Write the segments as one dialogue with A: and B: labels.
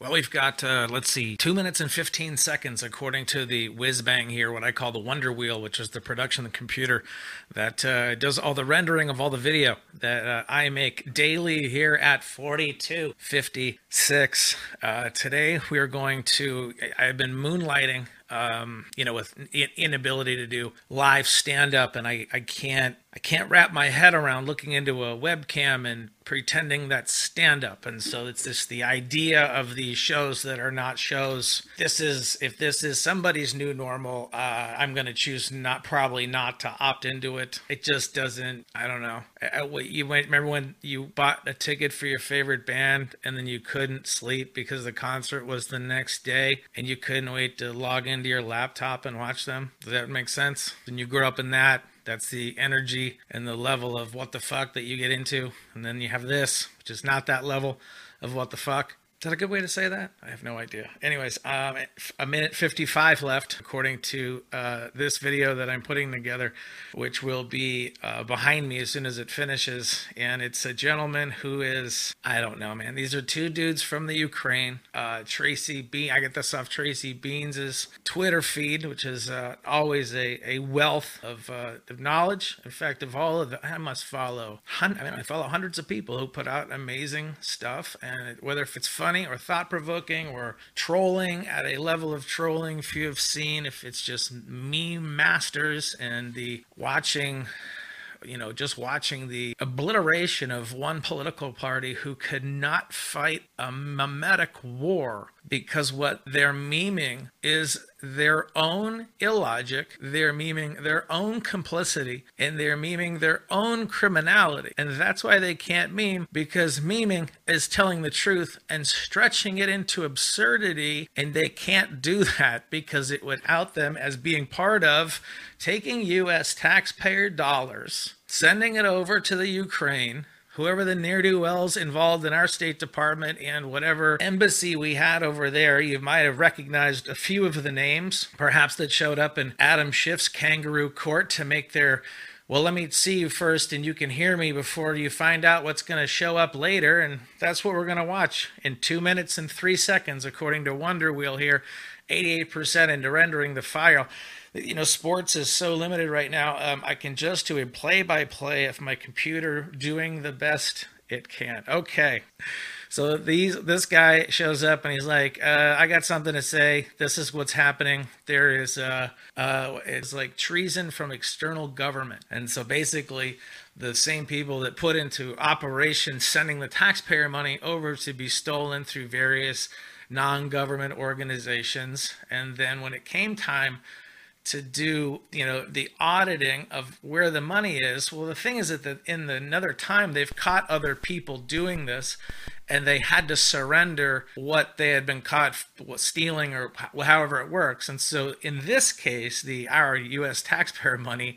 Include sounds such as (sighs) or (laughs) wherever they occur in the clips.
A: Well, we've got, uh, let's see, two minutes and 15 seconds, according to the whiz bang here, what I call the Wonder Wheel, which is the production computer that uh, does all the rendering of all the video that uh, I make daily here at 4256. Uh, today, we are going to, I've been moonlighting um, you know, with inability to do live stand up, and I, I can't I can't wrap my head around looking into a webcam and pretending that's stand up. And so it's just the idea of these shows that are not shows. This is if this is somebody's new normal, uh, I'm going to choose not probably not to opt into it. It just doesn't. I don't know. I, I, you went, remember when you bought a ticket for your favorite band and then you couldn't sleep because the concert was the next day and you couldn't wait to log into your laptop and watch them? Does that make sense? And you grew up in that that's the energy and the level of what the fuck that you get into. And then you have this, which is not that level of what the fuck. Is that a good way to say that? I have no idea. Anyways, um, a minute 55 left, according to uh, this video that I'm putting together, which will be uh, behind me as soon as it finishes. And it's a gentleman who is, I don't know, man. These are two dudes from the Ukraine. Uh, Tracy Beanz, I get this off Tracy Beanz's Twitter feed, which is uh, always a, a wealth of, uh, of knowledge. In fact, of all of the, I must follow, I mean, I follow hundreds of people who put out amazing stuff. And whether if it's fun funny or thought provoking or trolling at a level of trolling few have seen. If it's just meme masters and the watching you know, just watching the obliteration of one political party who could not fight a memetic war because what they're memeing is their own illogic, they're memeing their own complicity, and they're memeing their own criminality. And that's why they can't meme because memeing is telling the truth and stretching it into absurdity. And they can't do (laughs) that because it would out them as being part of taking U.S. taxpayer dollars, sending it over to the Ukraine whoever the ne'er do wells involved in our State Department and whatever embassy we had over there, you might have recognized a few of the names, perhaps that showed up in Adam Schiff's kangaroo court to make their well, let me see you first and you can hear me before you find out what's going to show up later. And that's what we're going to watch in two minutes and three seconds, according to Wonder Wheel here, 88% into rendering the file you know, sports is so limited right now. Um, I can just do a play by play of my computer doing the best it can. Okay. So these this guy shows up and he's like, uh, "I got something to say. This is what's happening. There is uh, uh, it's like treason from external government." And so basically, the same people that put into operation sending the taxpayer money over to be stolen through various non-government organizations, and then when it came time to do you know the auditing of where the money is. Well the thing is that the, in the, another time they've caught other people doing this and they had to surrender what they had been caught stealing or however it works. And so in this case the our US taxpayer (laughs) money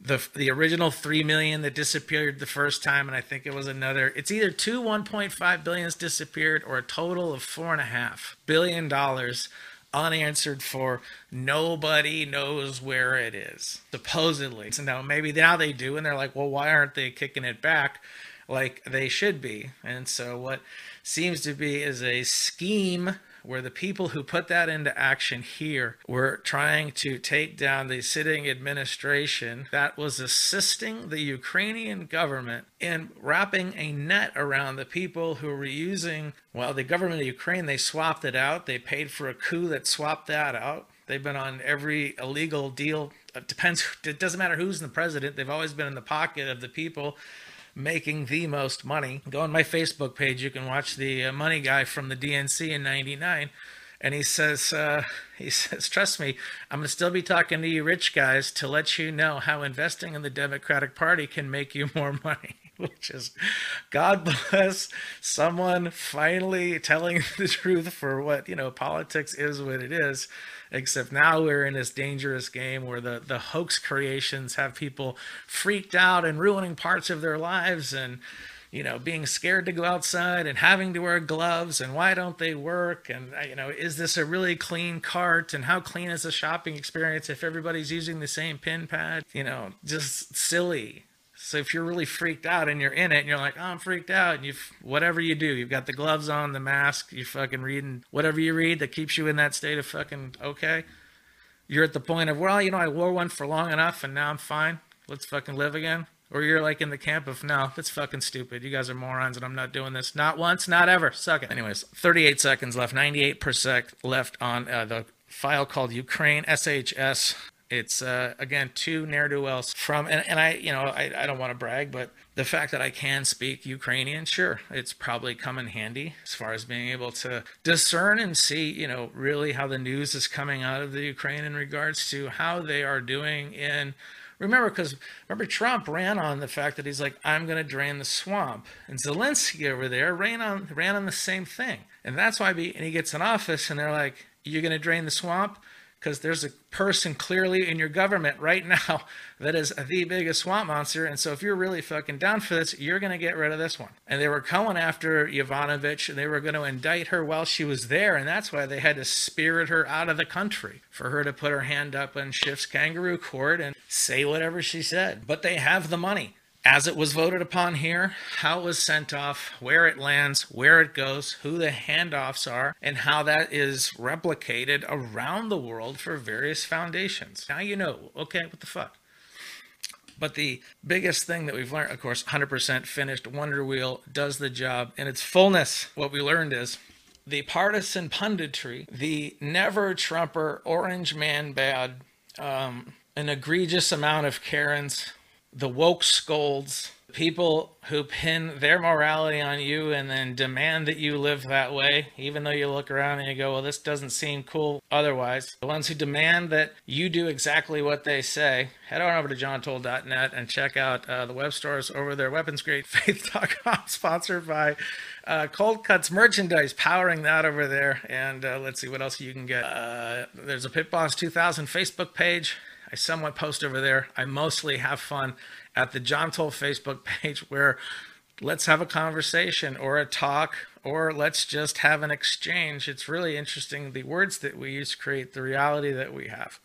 A: the the original 3 million that disappeared the first time and i think it was another it's either two 1.5 billions disappeared or a total of four and a half billion dollars unanswered for. Nobody knows where it is supposedly. So now maybe now they do and they're like well why aren't they kicking it back like they should be? And so what seems to be is a scheme where the people who put that into action here were trying to take down the sitting administration that was assisting the Ukrainian government in wrapping a net around the people who were using, well, the government of Ukraine, they swapped it out. They paid for a coup that swapped that out. They've been on every illegal deal. It depends. It doesn't matter who's in the president. They've always been in the pocket of the people making the most money. Go on my Facebook page. You can watch the uh, money guy from the DNC in 99. And he says, uh, (laughs) he says, trust me, I'm going to still be talking to you rich guys to let you know how investing in the Democratic Party can make you (laughs) more money. (laughs) Which is, God bless someone finally telling the truth for what, you know, politics is what it is except now we're in this dangerous game where the, the hoax creations have people freaked out and ruining parts of their lives and you know being scared to go outside and having to wear gloves and why don't they work? And uh, you know is this a really clean cart? And how clean is the shopping experience if everybody's using the same pin pad? You know just silly So if you're really freaked out and you're in it and you're like, oh, I'm freaked out, and you've whatever you do, you've got the gloves on, the mask, you're fucking reading whatever you read that keeps you in that state of fucking okay. You're at the point of, well, you know, I wore one for long enough and now I'm fine. Let's fucking live again. Or you're like in the camp of, no, that's fucking stupid. You guys are morons and I'm not doing this. Not once, not ever. Suck it. Anyways, 38 seconds left, 98% left on uh, the file called Ukraine SHS it's uh, again two ne'er do wells from, and, and I, you know, I, I don't want to brag, but the fact that I can speak Ukrainian, sure, it's probably come in handy as far as being able to discern and see, you know, really how the news is coming out of the Ukraine in regards to how they are doing in. Remember, because remember Trump ran on the fact that he's like, I'm going to drain the swamp, and Zelensky over there ran on ran on the same thing, and that's why. Be, and he gets in office, and they're like, you're going to drain the swamp because there's a person clearly in your government right now (laughs) that is the biggest swamp monster. And so if you're really fucking down for this, you're going to get rid of this one. And they were going after Yovanovitch and they were going to indict her while she was there. And that's why they had to spirit her out of the country for her to put her hand up in Schiff's kangaroo court and say whatever she said. But they have the money as it was voted upon here, how it was sent off, where it lands, where it goes, who the handoffs are, and how that is replicated around the world for various foundations. Now you know, okay, what the fuck? But the biggest thing that we've learned, of course, 100% finished Wonder Wheel does the job in its fullness. What we learned is the partisan punditry, the never Trumper, orange man bad, um, an egregious amount of Karens, the woke scolds, people who pin their morality on you and then demand that you live that way, even though you look around and you go, well, this doesn't seem cool otherwise. The ones who demand that you do exactly what they say, head on over to johntoll.net and check out uh, the web stores over there, weaponsgradefaith.com, (laughs) sponsored by uh, Cold Cuts merchandise, powering that over there. And uh, let's see what else you can get. Uh, there's a Pit Boss 2000 Facebook page. I somewhat post over there. I mostly have fun at the John Toll Facebook (laughs) page where let's have a conversation or a talk or let's just have an exchange. It's really interesting the words that we use create the reality that we have.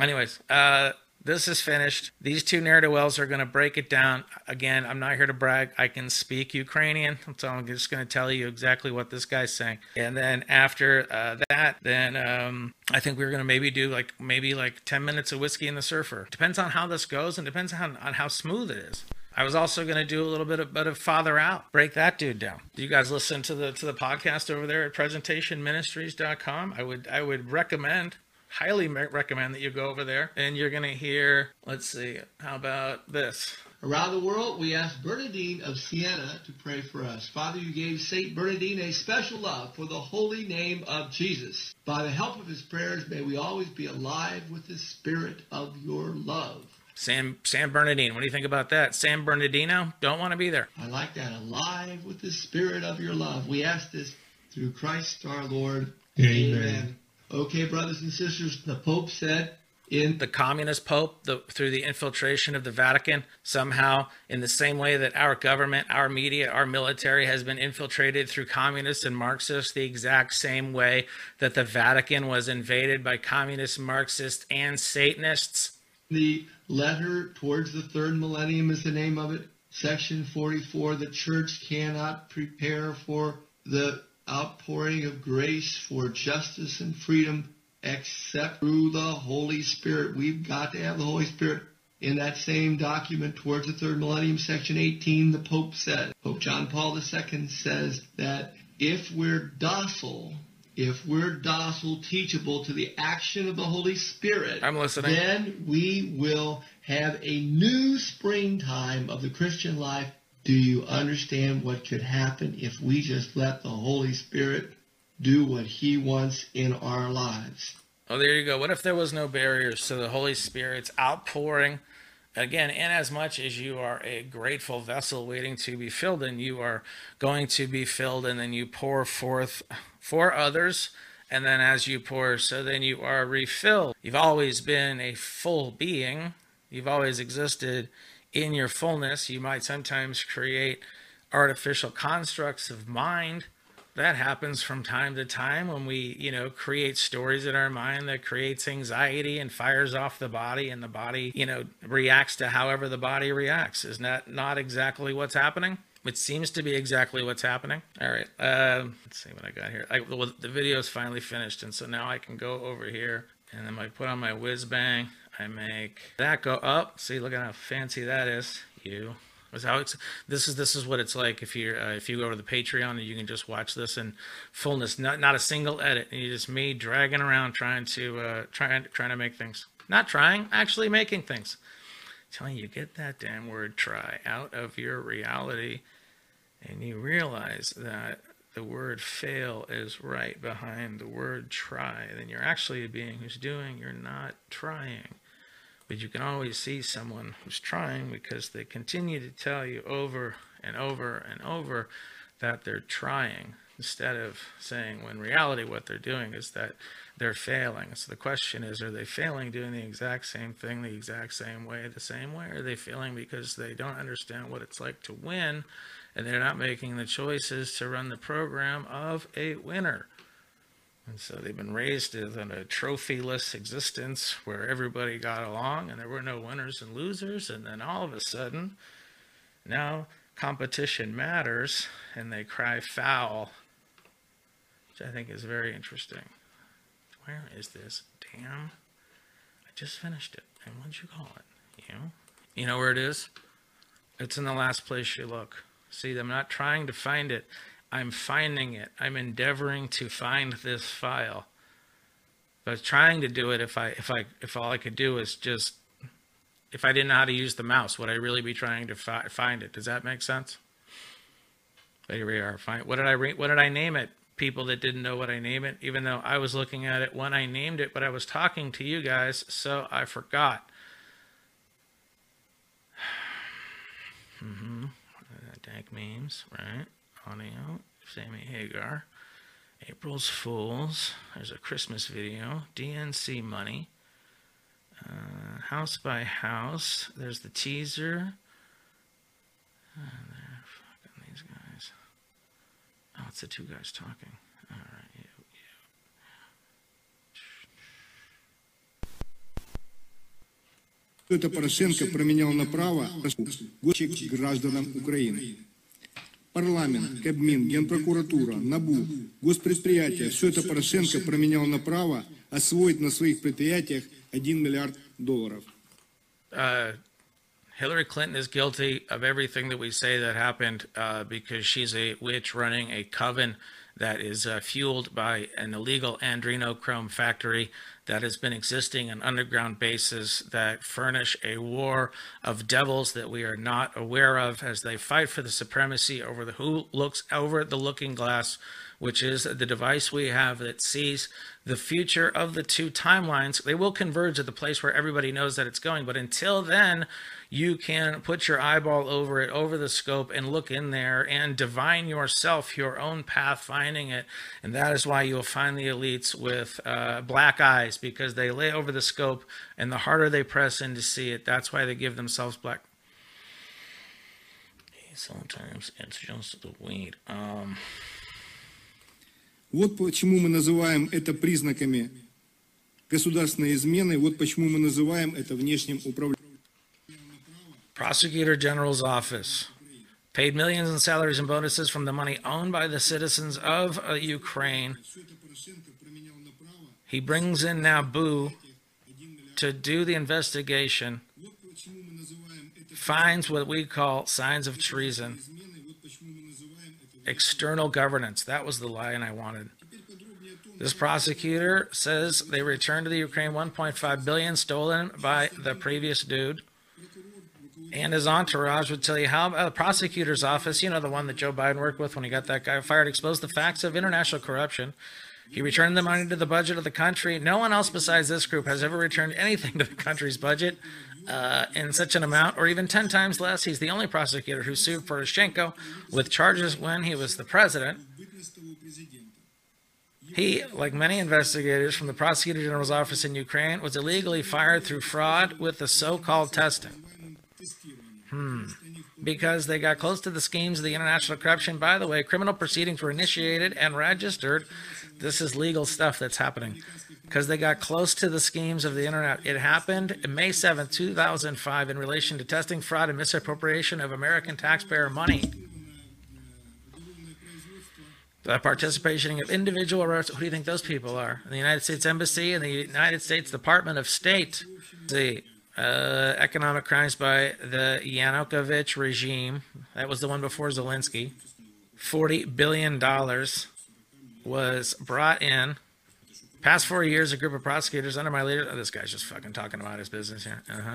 A: Anyways, uh, this is finished. These two ne'er wells are going to break it down. Again, I'm not here to brag. I can speak Ukrainian, so I'm just going to tell you exactly what this guy's saying. And then after uh, that, then um, I think we're going to maybe do like maybe like 10 minutes of whiskey in the surfer. Depends on how this goes and depends on, on how smooth it is. I was also going to do a little bit of, bit of Father Al, break that dude down. Do you guys listen to the to the podcast over there at presentationministries.com? I would I would recommend highly recommend that you go over there and you're going to hear, let's see, how about this?
B: Around the world, we ask Bernardine of Siena to pray for us. Father, you gave St. Bernardine a special love for the holy name of Jesus. By the help of his prayers, may we always be alive with the spirit of your love.
A: Sam San Bernardino. What do you think about that? San Bernardino, don't want to be there.
B: I like that. Alive with the spirit of your love. We ask this through Christ our Lord. Amen. Amen. Okay, brothers and sisters, the Pope said in
A: the communist pope the, through the infiltration of the vatican somehow in the same way that our government our media our military has been infiltrated through communists and marxists the exact same way that the vatican was invaded by communists marxists and satanists.
B: The letter towards the third millennium is the name of it. Section 44 the church cannot prepare for the outpouring of grace for justice and freedom except through the Holy Spirit. We've got to have the Holy Spirit. In that same document towards the third millennium, section 18, the Pope said, Pope John Paul II says that if we're docile, if we're docile, teachable to the action of the Holy Spirit,
A: I'm listening.
B: then we will have a new springtime of the Christian life do you understand what could happen if we just let the Holy Spirit do what He wants in our lives?
A: Oh, there you go. What if there was no barriers to the Holy Spirit's outpouring? Again, in as much as you are a grateful vessel waiting to be filled, and you are going to be filled, and then you pour forth for others, and then as you pour, so then you are refilled. You've always been a full being, you've always existed in your fullness. You might sometimes create artificial constructs of mind that happens from time to time when we, you know, create stories in our mind that creates anxiety and fires off the body and the body, you know, reacts to however the body reacts. Isn't that not exactly what's happening? It seems to be exactly what's happening. All right. Uh, let's see what I got here. I, well, the video is finally finished. And so now I can go over here and then I put on my whiz bang. I make that go up. See, look at how fancy that is. You how it's this is this is what it's like if you uh, if you go to the Patreon and you can just watch this in fullness, not not a single edit, and you just me dragging around trying to uh, trying trying to make things, not trying, actually making things. I'm telling you, get that damn word "try" out of your reality, and you realize that the word "fail" is right behind the word "try." Then you're actually a being who's doing. You're not trying. But you can always see someone who's trying because they continue to tell you over and over and over that they're trying instead of saying when reality what they're doing is that they're failing. So the question is, are they failing doing the exact same thing the exact same way the same way? Or are they failing because they don't understand what it's like to win and they're not making the choices to run the program of a winner? And so they've been raised in a trophyless existence where everybody got along and there were no winners and losers. And then all of a sudden, now competition matters and they cry foul, which I think is very interesting. Where is this? Damn. I just finished it. And what'd you call it? You know? You know where it is? It's in the last place you look. See, I'm not trying to find it. I'm finding it. I'm endeavoring to find this file. Was trying to do it, if I if I if all I could do is just if I didn't know how to use the mouse, would I really be trying to fi find it? Does that make sense? But here we are. Find, what did I what did I name it? People that didn't know what I named it, even though I was looking at it when I named it, but I was talking to you guys, so I forgot. (sighs) mm-hmm. Dank memes, right? audio, Sammy Hagar. April's Fools. There's a Christmas video. DNC Money. Uh, house by House. There's the teaser. Uh, fucking these guys. Oh, it's the two guys talking. All right. Yeah,
C: yeah. Это Порошенко променял направо гражданам Украины. Парламент, Кабмин, Генпрокуратура, НАБУ, госпредприятия, все это Порошенко променял на право освоить на своих предприятиях 1 миллиард долларов.
A: Uh, Hillary Clinton is guilty of everything that we say that happened uh, because she's a witch running a coven that is uh, fueled by an illegal adrenochrome factory that has been existing on underground bases that furnish a war of devils that we are not aware of as they fight for the supremacy over the who looks over the looking glass which is the device we have that sees the future of the two timelines. They will converge at the place where everybody knows that it's going. But until then, you can put your eyeball over it, over the scope, and look in there and divine yourself, your own path, finding it. And that is why you'll find the elites with uh, black eyes because they lay over the scope, and the harder they press in to see it, that's why they give themselves black. Sometimes it's just the weed. Um,
C: Вот почему мы называем это признаками государственной измены, вот почему мы называем это внешним управлением.
A: Prosecutor General's office paid millions in salaries and bonuses from the money owned by the citizens of uh, Ukraine. he brings in Boo to do the investigation, finds what we call signs of treason external governance. That was the line I wanted. This prosecutor says they returned to the Ukraine 1.5 billion stolen by the previous dude. And his entourage would tell you how about the prosecutor's office, you know, the one that Joe Biden worked with when he got that guy fired, exposed the facts of international corruption. He returned the money to the budget of the country. No one else besides this group has ever returned anything to the country's budget uh, in such an amount, or even 10 times less. He's the only prosecutor who sued Poroshenko with charges when he was the president. He, like many investigators from the Prosecutor General's office in Ukraine, was illegally fired through fraud with the so called testing. because they got close to the schemes of the international corruption. By the way, criminal proceedings were initiated and registered. This is legal stuff that's happening because they got close to the schemes of the internet. It happened May 7th, 2005, in relation to testing fraud and misappropriation of American taxpayer money. The participation of individual. Who do you think those people are? The United States Embassy and the United States Department of State. The uh, economic crimes by the Yanukovych regime. That was the one before Zelensky. Forty billion dollars was brought in. Past four years, a group of prosecutors under my leader. Oh, this guy's just fucking talking about his business here. Uh huh.